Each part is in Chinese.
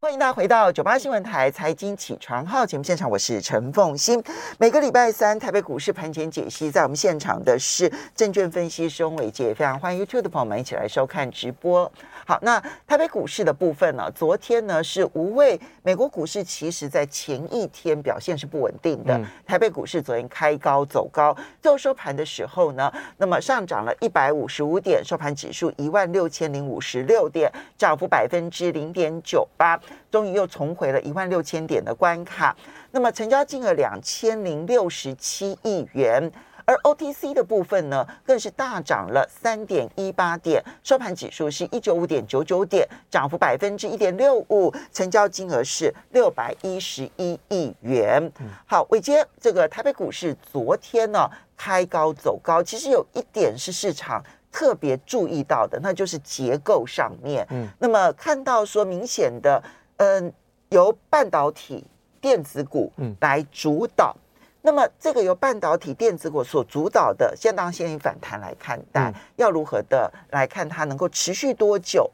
欢迎大家回到九八新闻台财经起床号节目现场，我是陈凤欣。每个礼拜三台北股市盘前解析，在我们现场的是证券分析师翁伟杰，非常欢迎 YouTube 的朋友们一起来收看直播。好，那台北股市的部分呢？昨天呢是无畏美国股市，其实在前一天表现是不稳定的。台北股市昨天开高走高，最后收盘的时候呢，那么上涨了一百五十五点，收盘指数一万六千零五十六点，涨幅百分之零点九八。终于又重回了一万六千点的关卡，那么成交金额两千零六十七亿元，而 OTC 的部分呢，更是大涨了三点一八点，收盘指数是一九五点九九点，涨幅百分之一点六五，成交金额是六百一十一亿元。好，尾接，这个台北股市昨天呢开高走高，其实有一点是市场。特别注意到的，那就是结构上面。嗯，那么看到说明显的，嗯，由半导体电子股来主导。那么这个由半导体电子股所主导的，先当先以反弹来看待，要如何的来看它能够持续多久？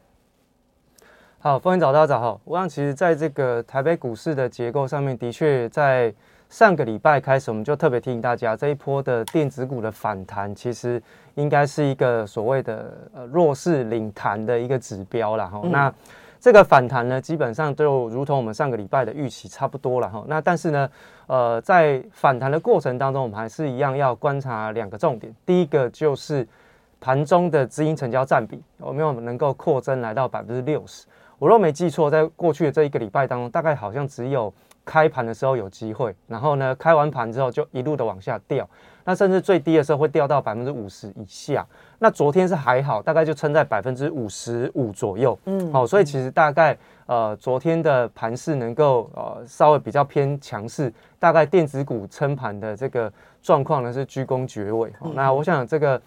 好，欢迎早大家早好。我想其实在这个台北股市的结构上面，的确在。上个礼拜开始，我们就特别提醒大家，这一波的电子股的反弹，其实应该是一个所谓的呃弱势领弹的一个指标了哈。那这个反弹呢，基本上就如同我们上个礼拜的预期差不多了哈。那但是呢，呃，在反弹的过程当中，我们还是一样要观察两个重点。第一个就是盘中的资金成交占比有没有能够扩增来到百分之六十。我若没记错，在过去的这一个礼拜当中，大概好像只有。开盘的时候有机会，然后呢，开完盘之后就一路的往下掉，那甚至最低的时候会掉到百分之五十以下。那昨天是还好，大概就撑在百分之五十五左右。嗯，好，所以其实大概呃昨天的盘势能够呃稍微比较偏强势，大概电子股撑盘的这个状况呢是居功厥伟。那我想这个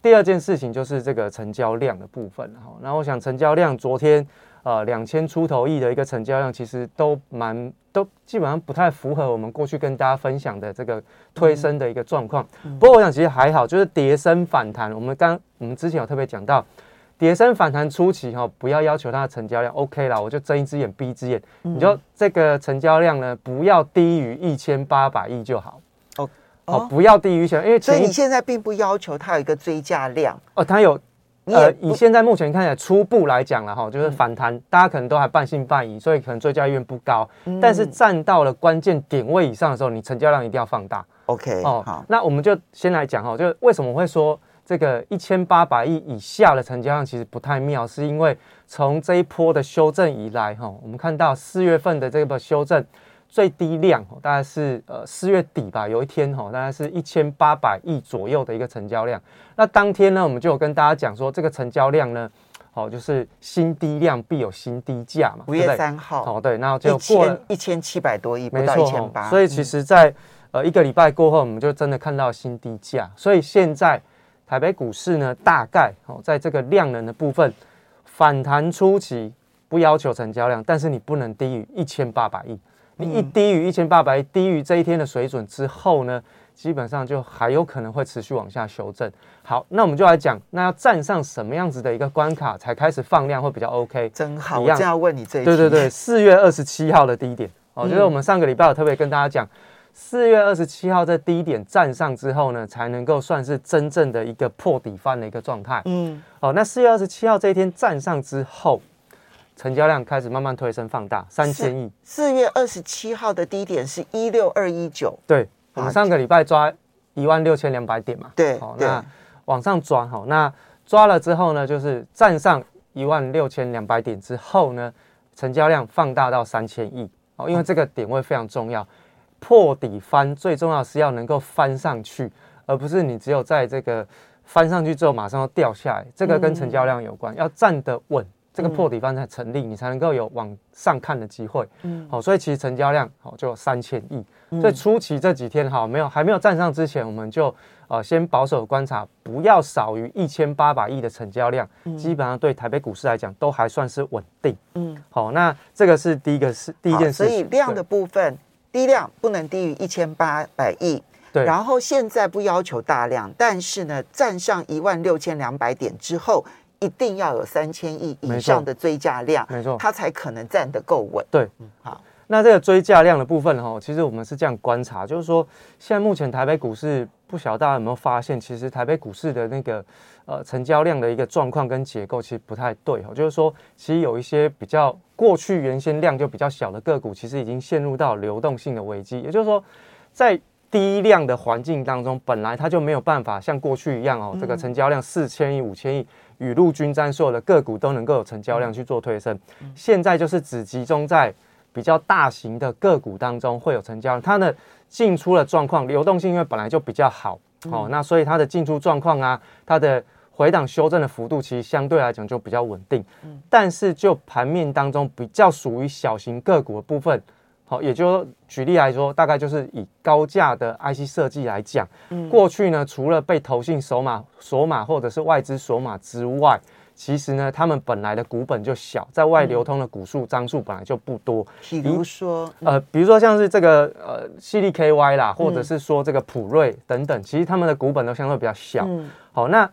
第二件事情就是这个成交量的部分。哈，那我想成交量昨天。呃，两千出头亿的一个成交量，其实都蛮都基本上不太符合我们过去跟大家分享的这个推升的一个状况。不过我想其实还好，就是叠升反弹。我们刚我们之前有特别讲到，叠升反弹初期哈，不要要求它的成交量 OK 啦，我就睁一只眼闭一只眼。你就这个成交量呢，不要低于一千八百亿就好。哦，好，不要低于一千，因为所以你现在并不要求它有一个追加量哦，它有。呃，以现在目前看起来初步来讲了哈，就是反弹，大家可能都还半信半疑，所以可能追加意愿不高。但是站到了关键点位以上的时候，你成交量一定要放大。OK，哦，好，那我们就先来讲哈，就是为什么会说这个一千八百亿以下的成交量其实不太妙，是因为从这一波的修正以来哈，我们看到四月份的这个修正。最低量大概是呃四月底吧，有一天哈，大概是一千八百亿左右的一个成交量。那当天呢，我们就有跟大家讲说，这个成交量呢，好就是新低量必有新低价嘛。五月三号，哦对，然后就过了一千七百多亿，没错，一千八。所以其实，在呃一个礼拜过后，我们就真的看到新低价。所以现在台北股市呢，大概哦在这个量能的部分反弹初期不要求成交量，但是你不能低于一千八百亿。你一低于一千八百，低于这一天的水准之后呢，基本上就还有可能会持续往下修正。好，那我们就来讲，那要站上什么样子的一个关卡才开始放量会比较 OK？真好，我正要问你这一对对对，四月二十七号的低点，哦，就是我们上个礼拜有特别跟大家讲，四月二十七号在低点站上之后呢，才能够算是真正的一个破底翻的一个状态。嗯，哦，那四月二十七号这一天站上之后。成交量开始慢慢推升放大，三千亿。四月二十七号的低点是一六二一九，对，我们上个礼拜抓一万六千两百点嘛，对，好，那往上抓，好，那抓了之后呢，就是站上一万六千两百点之后呢，成交量放大到三千亿，哦，因为这个点位非常重要，破底翻最重要是要能够翻上去，而不是你只有在这个翻上去之后马上要掉下来，这个跟成交量有关，要站得稳。这个破底方才成立，你才能够有往上看的机会。嗯，好，所以其实成交量好就三千亿。所以初期这几天哈，没有还没有站上之前，我们就呃先保守观察，不要少于一千八百亿的成交量，基本上对台北股市来讲都还算是稳定。嗯，好，那这个是第一个是第一件事。所以量的部分，低量不能低于一千八百亿。对。然后现在不要求大量，但是呢，站上一万六千两百点之后。一定要有三千亿以上的追加量，没错。它才可能站得够稳。对，好，那这个追价量的部分哈，其实我们是这样观察，就是说现在目前台北股市，不晓得大家有没有发现，其实台北股市的那个呃成交量的一个状况跟结构其实不太对哈，就是说其实有一些比较过去原先量就比较小的个股，其实已经陷入到流动性的危机，也就是说在低量的环境当中，本来它就没有办法像过去一样哦，这个成交量四千亿、五千亿，雨露均沾，所有的个股都能够有成交量去做推升。现在就是只集中在比较大型的个股当中会有成交量，它的进出的状况、流动性因为本来就比较好哦，那所以它的进出状况啊，它的回档修正的幅度其实相对来讲就比较稳定。但是就盘面当中比较属于小型个股的部分，好，也就说举例来说，大概就是以高价的 IC 设计来讲，过去呢除了被投信锁码锁码或者是外资锁码之外，其实呢，他们本来的股本就小，在外流通的股数张数本来就不多。比如说，呃，比如说像是这个呃犀利 KY 啦，或者是说这个普瑞等等，其实他们的股本都相对比较小。嗯好，那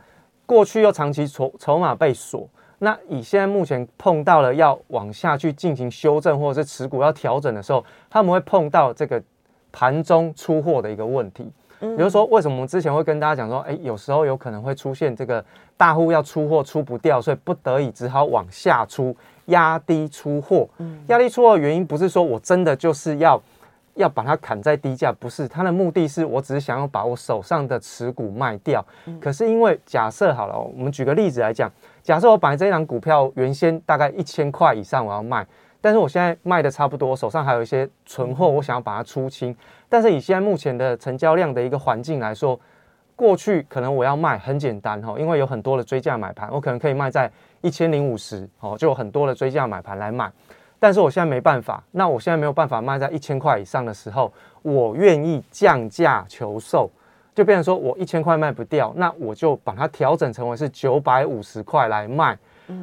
过去又长期筹筹码被锁，那以现在目前碰到了要往下去进行修正或者是持股要调整的时候，他们会碰到这个盘中出货的一个问题。比如说，为什么我们之前会跟大家讲说，哎，有时候有可能会出现这个大户要出货出不掉，所以不得已只好往下出，压低出货。压低出货的原因不是说我真的就是要要把它砍在低价，不是，它的目的是我只是想要把我手上的持股卖掉。可是因为假设好了，我们举个例子来讲，假设我把这一档股票原先大概一千块以上我要卖，但是我现在卖的差不多，手上还有一些存货，我想要把它出清。但是以现在目前的成交量的一个环境来说，过去可能我要卖很简单哈，因为有很多的追价买盘，我可能可以卖在一千零五十哦，就有很多的追价买盘来买。但是我现在没办法，那我现在没有办法卖在一千块以上的时候，我愿意降价求售，就变成说我一千块卖不掉，那我就把它调整成为是九百五十块来卖。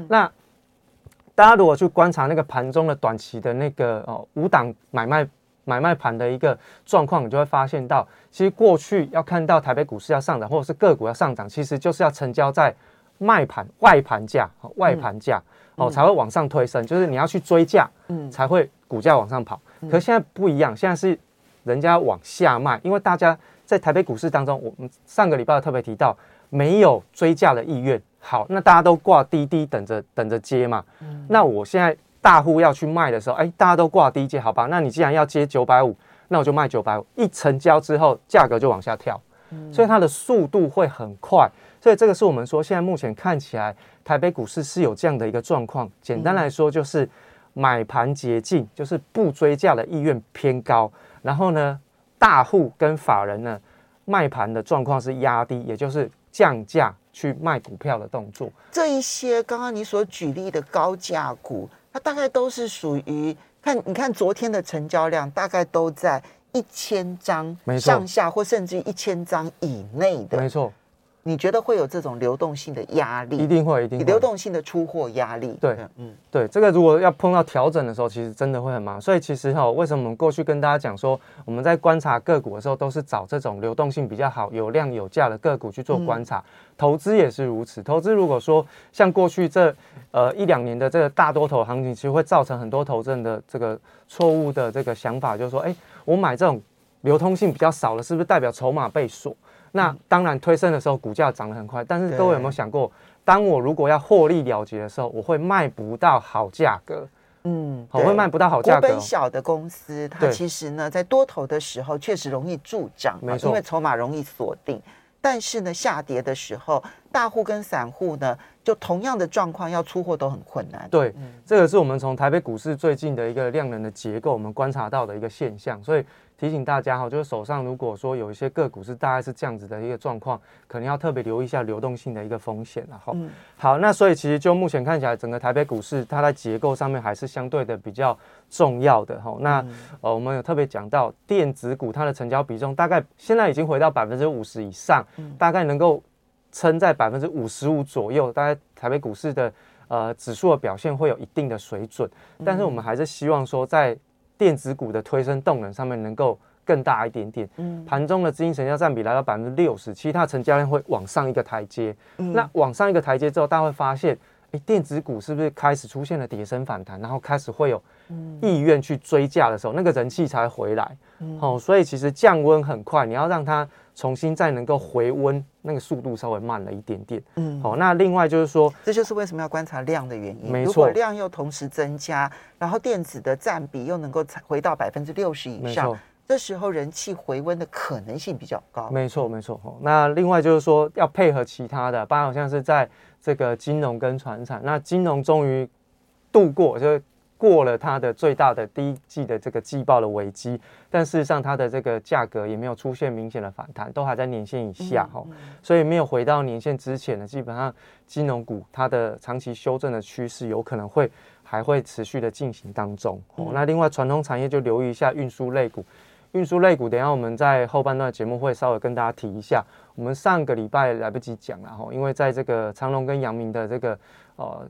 那大家如果去观察那个盘中的短期的那个哦五档买卖买卖盘的一个状况，你就会发现到，其实过去要看到台北股市要上涨，或者是个股要上涨，其实就是要成交在卖盘外盘价、哦外盘价、哦才会往上推升，就是你要去追价，嗯才会股价往上跑。可是现在不一样，现在是人家往下卖，因为大家在台北股市当中，我们上个礼拜特别提到，没有追价的意愿。好，那大家都挂滴滴等着等着接嘛。那我现在大户要去卖的时候，哎，大家都挂低接，好吧？那你既然要接九百五，那我就卖九百五。一成交之后，价格就往下跳，所以它的速度会很快。所以这个是我们说现在目前看起来台北股市是有这样的一个状况。简单来说，就是买盘捷径，就是不追价的意愿偏高。然后呢，大户跟法人呢卖盘的状况是压低，也就是降价去卖股票的动作。这一些刚刚你所举例的高价股，它大概都是属于看，你看昨天的成交量大概都在一千张上下，或甚至一千张以内的没。错，你觉得会有这种流动性的压力一？定会，一定会流动性的出货压力？对嗯，对，这个如果要碰到调整的时候，其实真的会很忙。所以其实哈、为什么我们过去跟大家讲说，我们在观察个股的时候，都是找这种流动性比较好、有量有价的个股去做观察。投资也是如此。投资如果说像过去这呃一两年的这个大多头行情，其实会造成很多投资人的这个错误的这个想法，就是说，哎，我买这种流通性比较少的，是不是代表筹码被锁？那当然推升的时候，股价涨得很快。但是各位有没有想过，当我如果要获利了结的时候，我会卖不到好价格，嗯，好，对。会卖不到好股价格。哦、本小的公司，它其实呢，在多头的时候确实容易助涨，没错。啊因为筹码容易锁定。但是呢，下跌的时候，大户跟散户呢，就同样的状况要出货都很困难。对，这个是我们从台北股市最近的一个量能的结构，我们观察到的一个现象，所以提醒大家哈，就是手上如果说有一些个股是大概是这样子的一个状况，可能要特别留意一下流动性的一个风险了哈。嗯。好，那所以其实就目前看起来，整个台北股市它在结构上面还是相对的比较重要的哈。那、呃，我们有特别讲到电子股它的成交比重大概现在已经回到百分之五十以上，大概能够撑在百分之五十五左右，大概台北股市的呃指数的表现会有一定的水准，但是我们还是希望说在电子股的推升动能上面能够更大一点点。嗯，盘中的资金成交占比来到百分之六十，其他成交量会往上一个台阶。嗯，那往上一个台阶之后，大家会发现，哎，电子股是不是开始出现了跌升反弹，然后开始会有意愿去追价的时候，那个人气才回来。哦，所以其实降温很快，你要让它重新再能够回温，那个速度稍微慢了一点点。嗯，好，那另外就是说，这就是为什么要观察量的原因。没错，如果量又同时增加，然后电子的占比又能够回到百分之六十以上，这时候人气回温的可能性比较高。没错，没错。那另外就是说，要配合其他的，包括像是在这个金融跟船产，那金融终于度过就。过了它的最大的第一季的这个季报的危机，但事实上它的这个价格也没有出现明显的反弹，都还在年线以下哈，所以没有回到年线之前呢，基本上金融股它的长期修正的趋势有可能会还会持续的进行当中。哦，那另外传统产业就留意一下运输类股，运输类股等下我们在后半段节目会稍微跟大家提一下，我们上个礼拜来不及讲了哈，因为在这个长隆跟阳明的这个呃。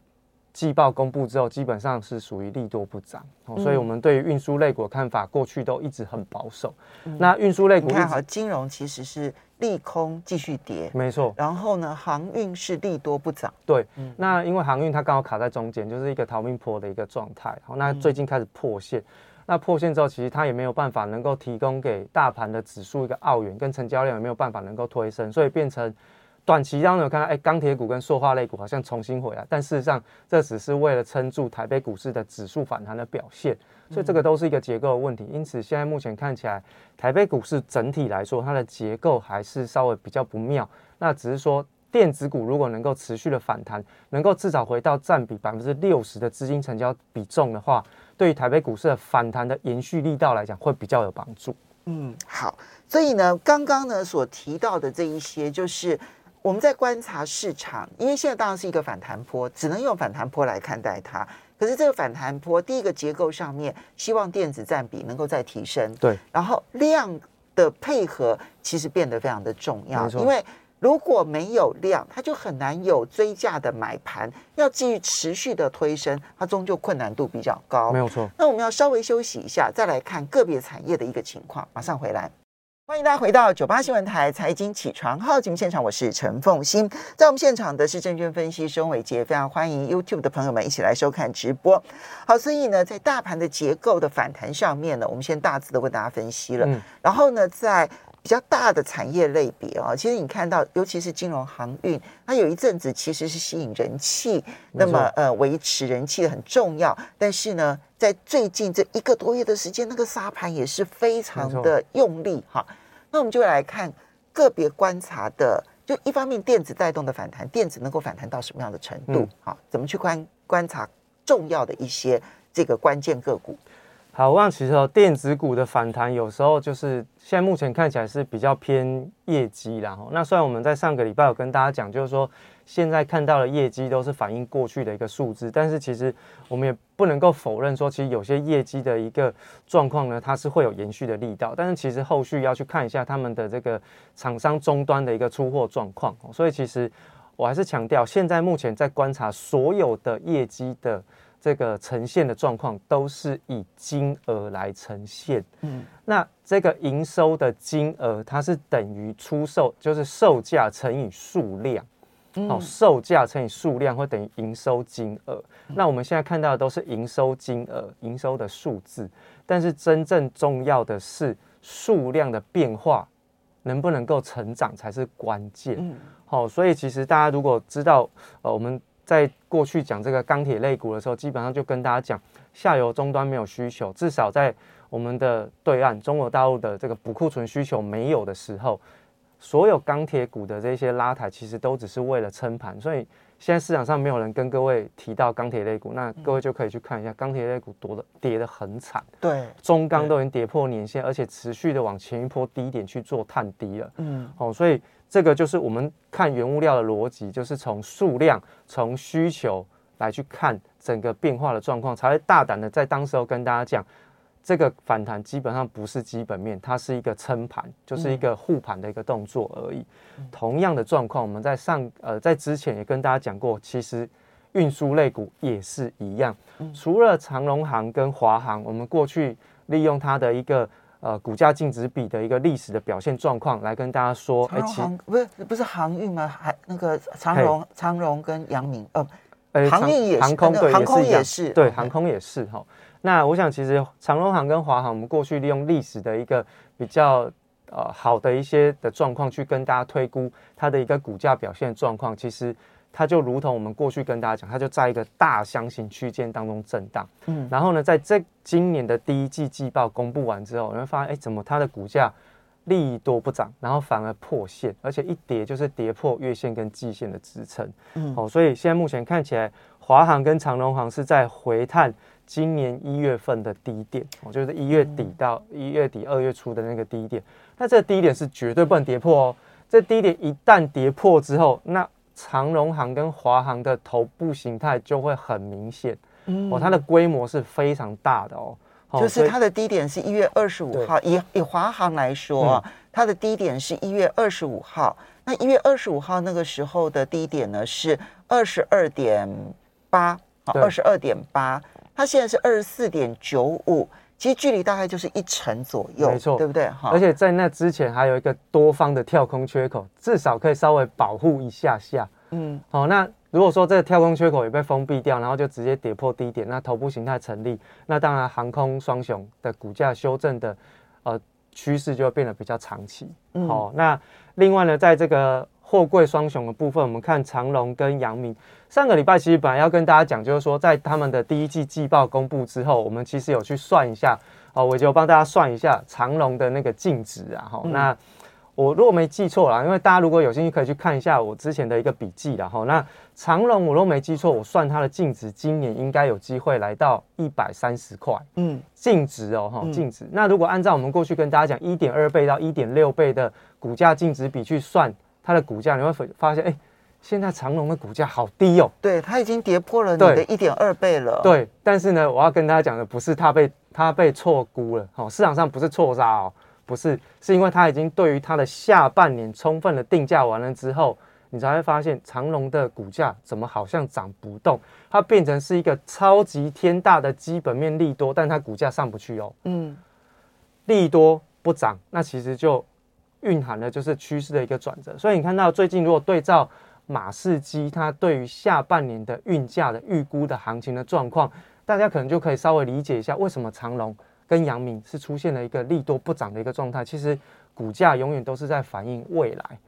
季报公布之后，基本上是属于利多不涨，所以我们对于运输类股的看法，过去都一直很保守。那运输类股，看好金融其实是利空继续跌，没错。然后呢，航运是利多不涨，对。那因为航运它刚好卡在中间，就是一个逃命坡的一个状态。好，那最近开始破线，那破线之后，其实它也没有办法能够提供给大盘的指数一个澳元，跟成交量也没有办法能够推升，所以变成。短期当中有看到，哎，钢铁股跟塑化类股好像重新回来，但事实上这只是为了撑住台北股市的指数反弹的表现，所以这个都是一个结构的问题。因此，现在目前看起来，台北股市整体来说，它的结构还是稍微比较不妙。那只是说，电子股如果能够持续的反弹，能够至少回到占比百分之六十的资金成交比重的话，对于台北股市的反弹的延续力道来讲，会比较有帮助。嗯，好。所以呢，刚刚呢所提到的这一些，就是。我们在观察市场，因为现在当然是一个反弹坡，只能用反弹坡来看待它。可是这个反弹坡，第一个结构上面，希望电子占比能够再提升。对，然后量的配合其实变得非常的重要，因为如果没有量，它就很难有追价的买盘，要继续持续的推升，它终究困难度比较高。没有错。那我们要稍微休息一下，再来看个别产业的一个情况，马上回来。欢迎大家回到九八新闻台财经起床号节目现场，我是陈凤欣，在我们现场的是证券分析师伟杰，非常欢迎 YouTube 的朋友们一起来收看直播。好，所以呢，在大盘的结构的反弹上面呢，我们先大致的为大家分析了，然后呢，在比较大的产业类别啊，其实你看到，尤其是金融航运，它有一阵子其实是吸引人气，那么呃维持人气的很重要，但是呢。在最近这一个多月的时间，那个沙盘也是非常的用力哈。那我们就来看个别观察的，就一方面电子带动的反弹，电子能够反弹到什么样的程度？好，怎么去观观察重要的一些这个关键个股？好，我想其实哦，电子股的反弹有时候就是现在目前看起来是比较偏业绩，然后那虽然我们在上个礼拜有跟大家讲，就是说。现在看到的业绩都是反映过去的一个数字，但是其实我们也不能够否认说，其实有些业绩的一个状况呢，它是会有延续的力道。但是其实后续要去看一下他们的这个厂商终端的一个出货状况。所以其实我还是强调，现在目前在观察所有的业绩的这个呈现的状况，都是以金额来呈现。嗯，那这个营收的金额，它是等于出售，就是售价乘以数量。好，售价乘以数量会等于营收金额。那我们现在看到的都是营收金额、营收的数字，但是真正重要的是数量的变化能不能够成长才是关键。好，所以其实大家如果知道，呃，我们在过去讲这个钢铁类股的时候，基本上就跟大家讲，下游终端没有需求，至少在我们的对岸中国大陆的这个补库存需求没有的时候。所有钢铁股的这些拉抬，其实都只是为了撑盘，所以现在市场上没有人跟各位提到钢铁类股，那各位就可以去看一下钢铁类股跌的跌的很惨，对，中钢都已经跌破年线，而且持续的往前一波低点去做探低了，嗯，哦，所以这个就是我们看原物料的逻辑，就是从数量、从需求来去看整个变化的状况，才会大胆的在当时候跟大家讲。这个反弹基本上不是基本面，它是一个撑盘，就是一个护盘的一个动作而已。同样的状况，我们在上呃在之前也跟大家讲过，其实运输类股也是一样。除了长龙航跟华航，我们过去利用它的一个呃股价净值比的一个历史的表现状况来跟大家说。长荣航不是不是航运吗？还那个长荣长荣跟阳明呃，航运也是，航空对航空也是，对航空也是哈。那我想其实长荣航跟华航，我们过去利用历史的一个比较。呃，好的一些的状况去跟大家推估它的一个股价表现状况，其实它就如同我们过去跟大家讲，它就在一个大箱型区间当中震荡。嗯，然后呢，在这今年的第一季季报公布完之后，你会发现，哎，怎么它的股价利多不涨，然后反而破线，而且一跌就是跌破月线跟季线的支撑。嗯，好，所以现在目前看起来，华航跟长隆航是在回探。今年一月份的低点，我就是一月底到一月底二月初的那个低点，那这个低点是绝对不能跌破哦。这低点一旦跌破之后，那长荣航跟华航的头部形态就会很明显，哦，它的规模是非常大的哦。就是它的低点是一月二十五号，以以华航来说，它的低点是一月二十五号。那一月二十五号那个时候的低点呢是二十二点八，二十二点八。它现在是二十四点九五，其实距离大概就是一成左右，没错，对不对？哈，而且在那之前还有一个多方的跳空缺口，至少可以稍微保护一下下。嗯，好，那如果说这个跳空缺口也被封闭掉，然后就直接跌破低点，那头部形态成立，那当然航空双雄的股价修正的呃趋势就会变得比较长期。好，那另外呢，在这个货柜双雄的部分，我们看长隆跟阳明。上个礼拜其实本来要跟大家讲，就是说在他们的第一季季报公布之后，我们其实有去算一下，哦，我就帮大家算一下长隆的那个净值啊，哈，那我如果没记错啦，因为大家如果有兴趣可以去看一下我之前的一个笔记啦，哈，那长隆我如果没记错，我算它的净值今年应该有机会来到一百三十块，嗯，净值哦，哈，净值。那如果按照我们过去跟大家讲一点二倍到一点六倍的股价净值比去算它的股价，你会发发现，哎。现在长隆的股价好低哦，对，它已经跌破了你的一点二倍了。对，但是呢，我要跟大家讲的不是它被它被错估了，哦，市场上不是错杀哦，不是，是因为它已经对于它的下半年充分的定价完了之后，你才会发现长隆的股价怎么好像涨不动，它变成是一个超级天大的基本面利多，但它股价上不去哦。嗯，利多不涨，那其实就蕴含了就是趋势的一个转折。所以你看到最近如果对照。马士基它对于下半年的运价的预估的行情的状况，大家可能就可以稍微理解一下，为什么长隆跟阳明是出现了一个利多不涨的一个状态。其实股价永远都是在反映未来。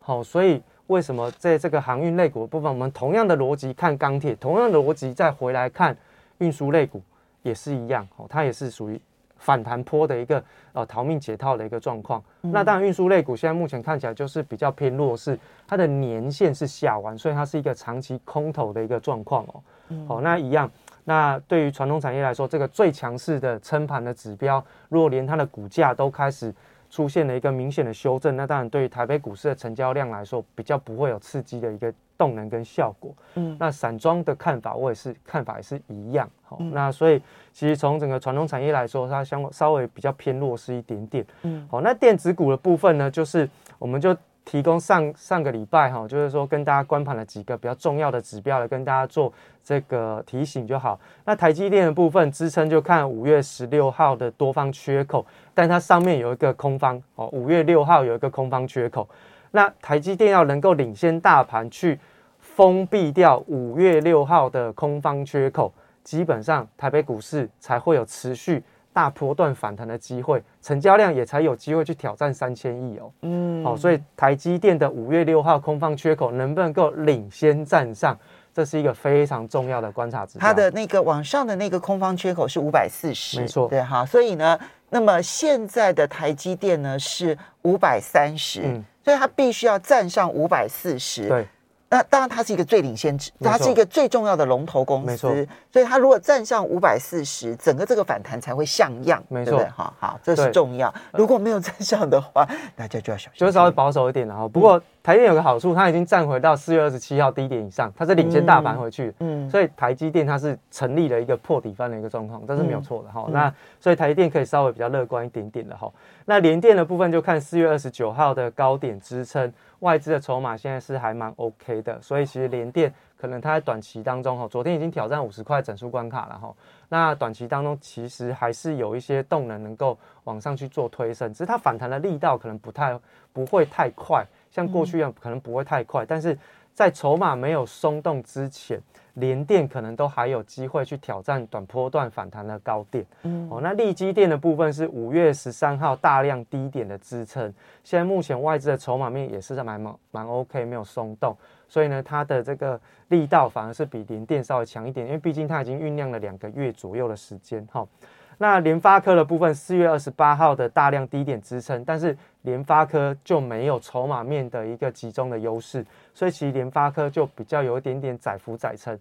好，所以为什么在这个航运类股部分，我们同样的逻辑看钢铁，同样的逻辑再回来看运输类股也是一样。哦，它也是属于。反弹坡的一个呃逃命解套的一个状况，那当然运输类股现在目前看起来就是比较偏弱势，它的年限是下完，所以它是一个长期空头的一个状况哦。好，那一样，那对于传统产业来说，这个最强势的撑盘的指标，如果连它的股价都开始出现了一个明显的修正，那当然对于台北股市的成交量来说，比较不会有刺激的一个。动能跟效果，嗯，那散装的看法我也是看法也是一样，好，那所以其实从整个传统产业来说，它相稍微比较偏弱势一点点，嗯，好，那电子股的部分呢，就是我们就提供上上个礼拜哈，就是说跟大家观盘了几个比较重要的指标来跟大家做这个提醒就好。那台积电的部分支撑就看五月十六号的多方缺口，但它上面有一个空方哦，五月六号有一个空方缺口。那台积电要能够领先大盘去封闭掉五月六号的空方缺口，基本上台北股市才会有持续大波段反弹的机会，成交量也才有机会去挑战三千亿哦。嗯，好，所以台积电的五月六号空方缺口能不能够领先站上，这是一个非常重要的观察指标。它的那个往上的那个空方缺口是五百四十，没错，对哈。所以呢，那么现在的台积电呢是五百三十。所以它必须要站上五百四十。对。那当然，它是一个最领先值，它是一个最重要的龙头公司，没错。所以它如果站上五百四十，整个这个反弹才会像样，没错。好好，这是重要。如果没有站上的话，大家就要小心，就稍微保守一点然后。不过台电有个好处，它已经站回到四月二十七号低点以上，它是领先大盘回去。嗯。所以台积电它是成立了一个破底翻的一个状况，这是没有错的哈。那所以台积电可以稍微比较乐观一点点的哈。那联电的部分就看四月二十九号的高点支撑。外资的筹码现在是还蛮 OK 的，所以其实联电可能它在短期当中哈，昨天已经挑战五十块整数关卡了哈。那短期当中其实还是有一些动能能够往上去做推升，只是它反弹的力道可能不太不会太快，像过去一样可能不会太快，但是在筹码没有松动之前。联电可能都还有机会去挑战短波段反弹的高点，嗯，哦，那利基电的部分是五月十三号大量低点的支撑，现在目前外资的筹码面也是在蛮蛮蛮 OK，没有松动，所以呢，它的这个力道反而是比联电稍微强一点，因为毕竟它已经酝酿了两个月左右的时间，哈。那联发科的部分，四月二十八号的大量低点支撑，但是联发科就没有筹码面的一个集中的优势，所以其实联发科就比较有一点点窄幅窄撑，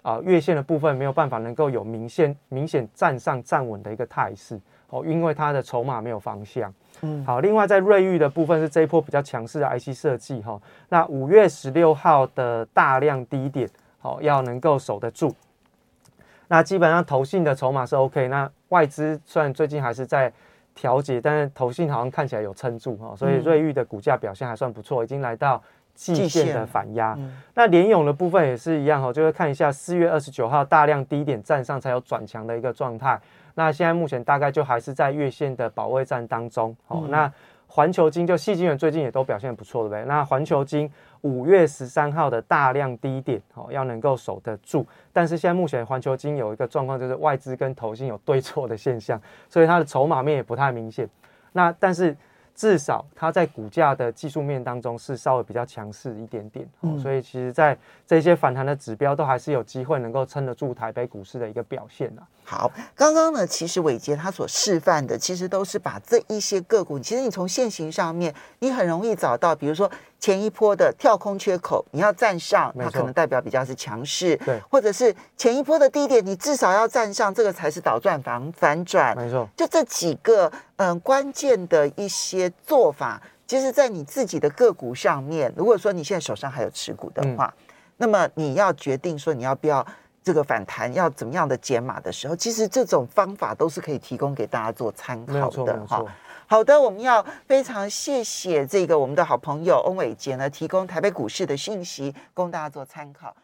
啊，月线的部分没有办法能够有明显明显站上站稳的一个态势哦，因为它的筹码没有方向。嗯，好，另外在瑞昱的部分是这一波比较强势的 IC 设计哈，那五月十六号的大量低点，好要能够守得住。那基本上投信的筹码是 OK，那外资虽然最近还是在调节，但是投信好像看起来有撑住哈，所以瑞昱的股价表现还算不错，已经来到季线的反压。那联勇的部分也是一样哈，就会看一下四月二十九号大量低点站上才有转强的一个状态。那现在目前大概就还是在月线的保卫战当中。好，那环球金就细金元最近也都表现不错，对不对？那环球金。五月十三号的大量低点，哦，要能够守得住。但是现在目前环球金有一个状况，就是外资跟投信有对错的现象，所以它的筹码面也不太明显。那但是。至少它在股价的技术面当中是稍微比较强势一点点，所以其实，在这些反弹的指标都还是有机会能够撑得住台北股市的一个表现的。好，刚刚呢，其实伟杰他所示范的，其实都是把这一些个股，其实你从现行上面，你很容易找到，比如说前一波的跳空缺口，你要站上，它可能代表比较是强势，对，或者是前一波的低点，你至少要站上，这个才是倒转反反转，没错，就这几个。嗯，关键的一些做法，其实，在你自己的个股上面，如果说你现在手上还有持股的话，那么你要决定说你要不要这个反弹，要怎么样的减码的时候，其实这种方法都是可以提供给大家做参考的哈。好的，我们要非常谢谢这个我们的好朋友翁伟杰呢，提供台北股市的讯息，供大家做参考。